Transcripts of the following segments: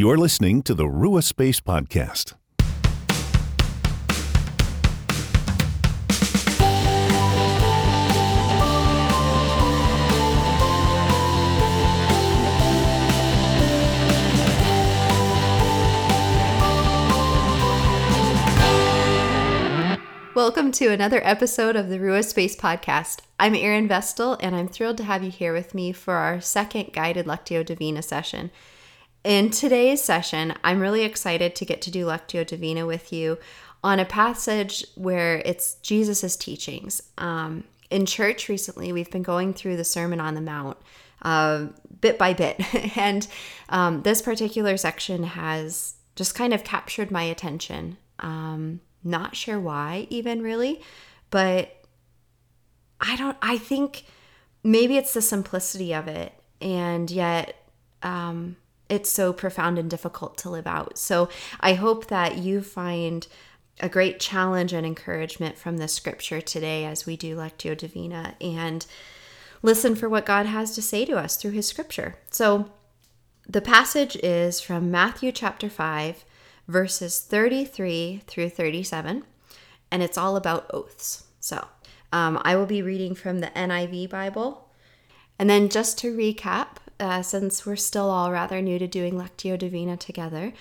You're listening to the Rua Space Podcast. Welcome to another episode of the Rua Space Podcast. I'm Erin Vestal, and I'm thrilled to have you here with me for our second guided Lectio Divina session. In today's session, I'm really excited to get to do Lectio Divina with you on a passage where it's Jesus' teachings. Um, in church recently, we've been going through the Sermon on the Mount uh, bit by bit, and um, this particular section has just kind of captured my attention. Um, not sure why, even really, but I don't, I think maybe it's the simplicity of it, and yet um, it's so profound and difficult to live out. So I hope that you find a great challenge and encouragement from the scripture today as we do Lectio Divina and listen for what God has to say to us through his scripture. So the passage is from Matthew chapter 5 verses 33 through 37, and it's all about oaths. So um, I will be reading from the NIV Bible. And then just to recap, uh, since we're still all rather new to doing Lectio Divina together,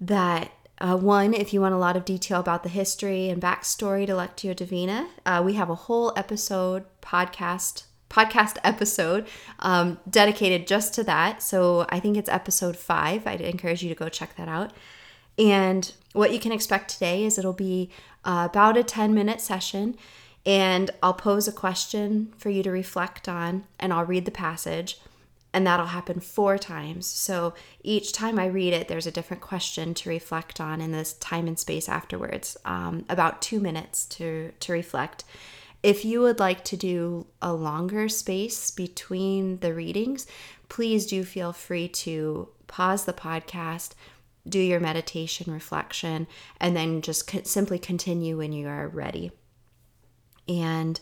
that uh, one, if you want a lot of detail about the history and backstory to Lectio Divina, uh, we have a whole episode podcast podcast episode um, dedicated just to that. So I think it's episode five. I'd encourage you to go check that out. And what you can expect today is it'll be uh, about a 10 minute session, and I'll pose a question for you to reflect on, and I'll read the passage. And that'll happen four times. So each time I read it, there's a different question to reflect on in this time and space afterwards, um, about two minutes to, to reflect. If you would like to do a longer space between the readings, please do feel free to pause the podcast, do your meditation reflection, and then just co- simply continue when you are ready. And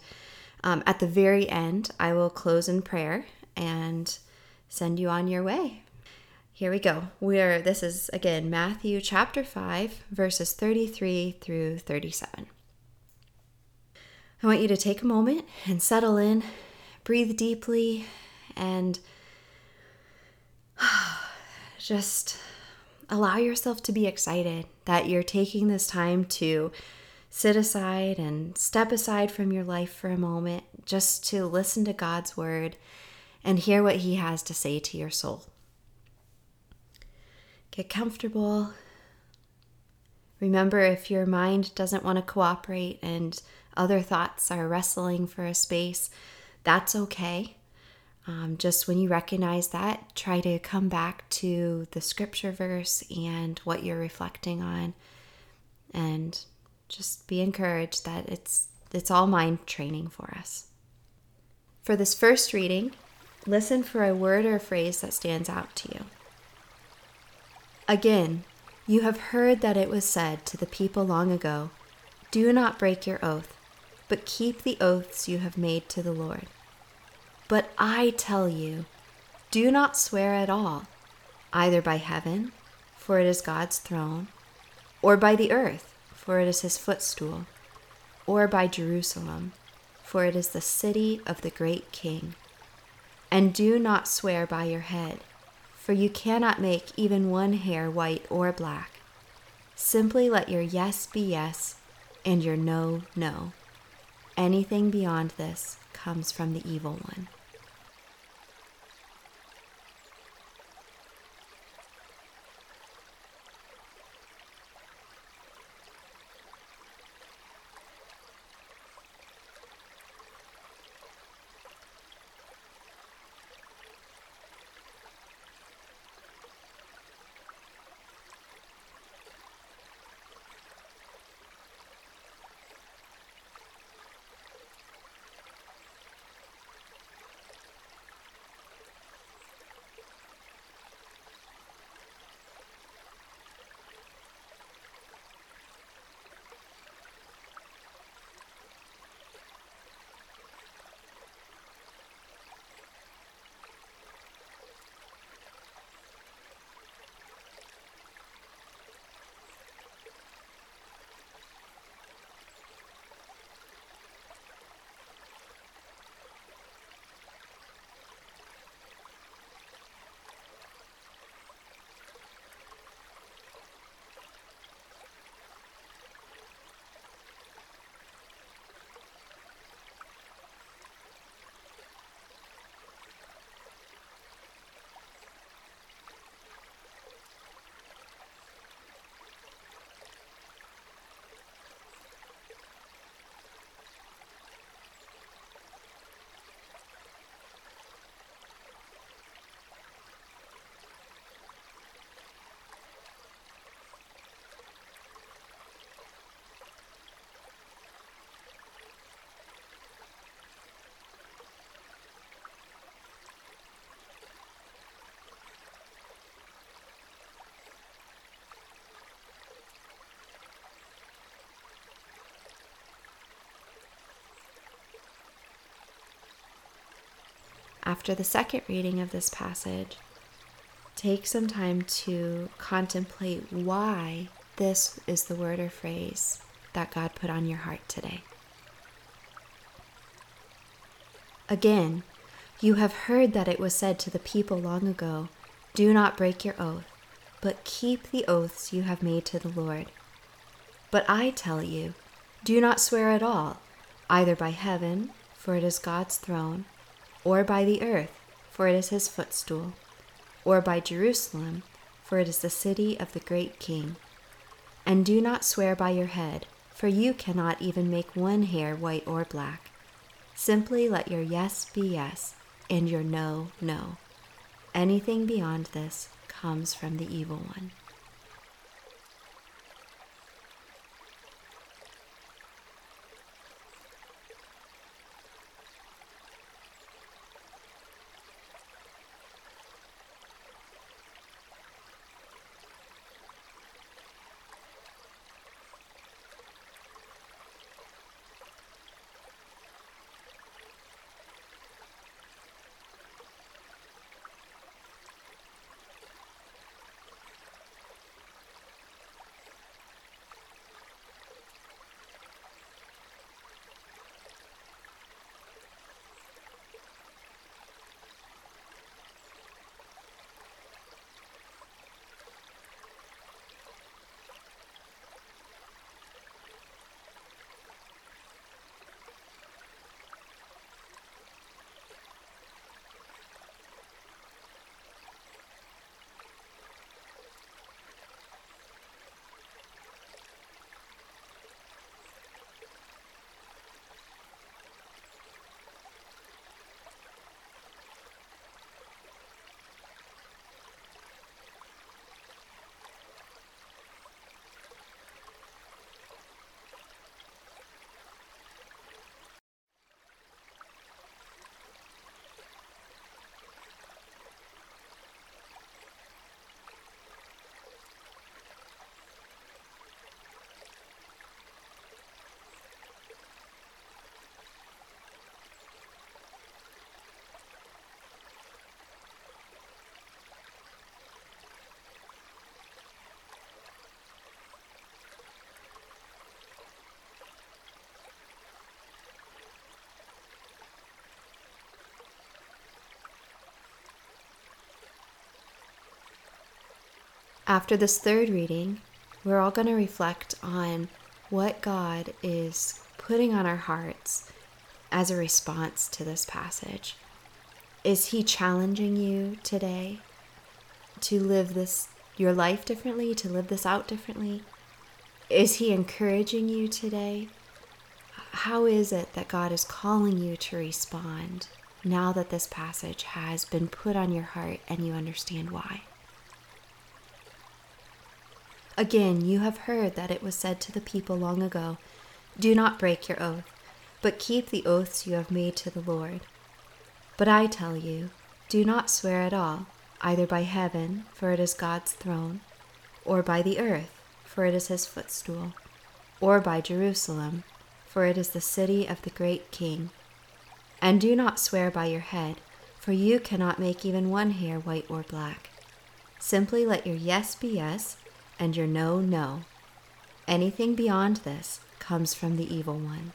um, at the very end, I will close in prayer and send you on your way. Here we go. We're this is again Matthew chapter 5 verses 33 through 37. I want you to take a moment and settle in, breathe deeply and just allow yourself to be excited that you're taking this time to sit aside and step aside from your life for a moment just to listen to God's word and hear what He has to say to your soul. Get comfortable. Remember, if your mind doesn't want to cooperate and other thoughts are wrestling for a space, that's okay. Um, just when you recognize that, try to come back to the scripture verse and what you're reflecting on, and just be encouraged that it's it's all mind training for us. For this first reading, listen for a word or phrase that stands out to you. Again, you have heard that it was said to the people long ago, Do not break your oath, but keep the oaths you have made to the Lord. But I tell you, do not swear at all, either by heaven, for it is God's throne, or by the earth, for it is his footstool, or by Jerusalem, for it is the city of the great king. And do not swear by your head, for you cannot make even one hair white or black. Simply let your yes be yes and your no, no. Anything beyond this comes from the evil one. After the second reading of this passage, take some time to contemplate why this is the word or phrase that God put on your heart today. Again, you have heard that it was said to the people long ago Do not break your oath, but keep the oaths you have made to the Lord. But I tell you, do not swear at all, either by heaven, for it is God's throne, or by the earth, for it is his footstool, or by Jerusalem, for it is the city of the great king. And do not swear by your head, for you cannot even make one hair white or black. Simply let your yes be yes, and your no, no. Anything beyond this comes from the evil one. After this third reading, we're all going to reflect on what God is putting on our hearts as a response to this passage. Is He challenging you today to live this your life differently, to live this out differently? Is He encouraging you today? How is it that God is calling you to respond now that this passage has been put on your heart and you understand why? Again, you have heard that it was said to the people long ago Do not break your oath, but keep the oaths you have made to the Lord. But I tell you, do not swear at all, either by heaven, for it is God's throne, or by the earth, for it is his footstool, or by Jerusalem, for it is the city of the great king. And do not swear by your head, for you cannot make even one hair white or black. Simply let your yes be yes and your no, no. Anything beyond this comes from the evil one.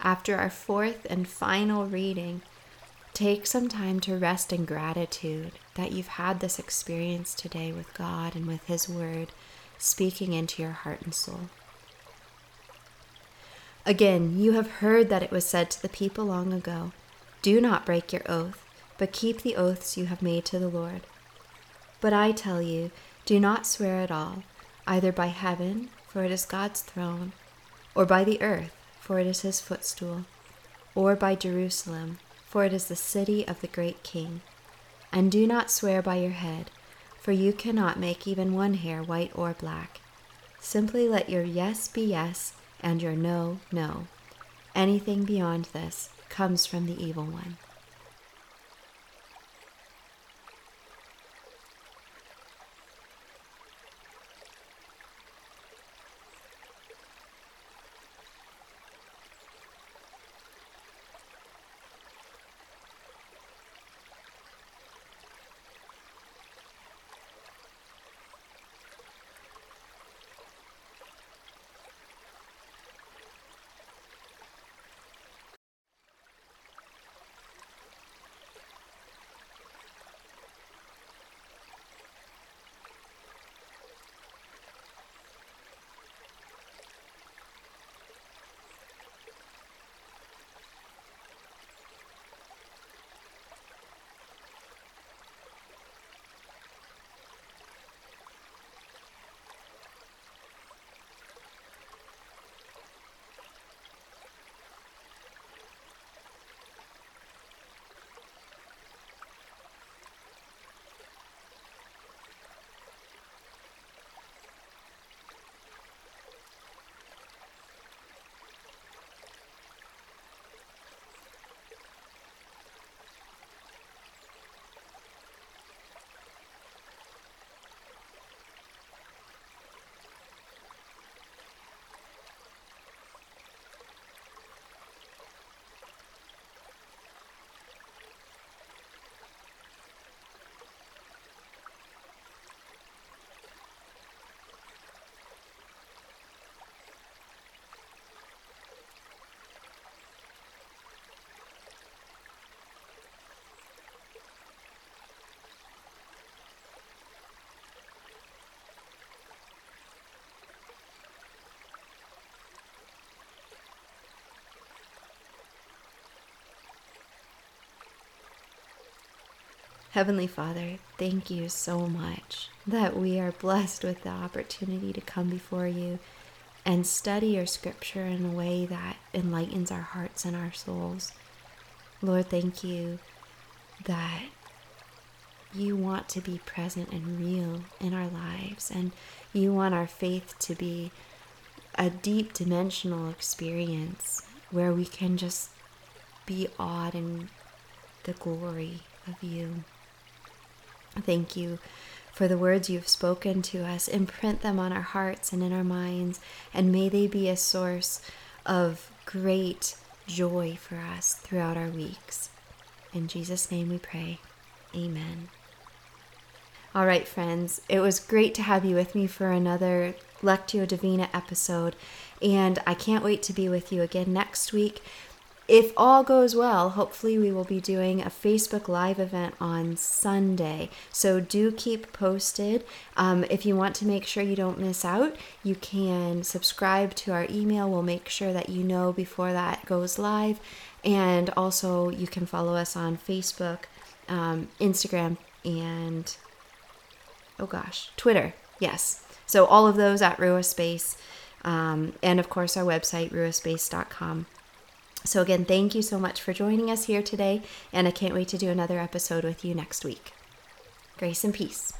After our fourth and final reading, take some time to rest in gratitude that you've had this experience today with God and with His Word speaking into your heart and soul. Again, you have heard that it was said to the people long ago Do not break your oath, but keep the oaths you have made to the Lord. But I tell you, do not swear at all, either by heaven, for it is God's throne, or by the earth, for it is his footstool, or by Jerusalem, for it is the city of the great King. And do not swear by your head, for you cannot make even one hair white or black. Simply let your yes be yes and your no, no. Anything beyond this comes from the evil one. Heavenly Father, thank you so much that we are blessed with the opportunity to come before you and study your scripture in a way that enlightens our hearts and our souls. Lord, thank you that you want to be present and real in our lives, and you want our faith to be a deep dimensional experience where we can just be awed in the glory of you. Thank you for the words you've spoken to us. Imprint them on our hearts and in our minds, and may they be a source of great joy for us throughout our weeks. In Jesus' name we pray. Amen. All right, friends, it was great to have you with me for another Lectio Divina episode, and I can't wait to be with you again next week if all goes well, hopefully we will be doing a Facebook Live event on Sunday. So do keep posted. Um, if you want to make sure you don't miss out, you can subscribe to our email. We'll make sure that you know before that goes live. And also, you can follow us on Facebook, um, Instagram, and oh gosh, Twitter. Yes. So all of those at Ruaspace. Um, and of course, our website, ruaspace.com. So, again, thank you so much for joining us here today, and I can't wait to do another episode with you next week. Grace and peace.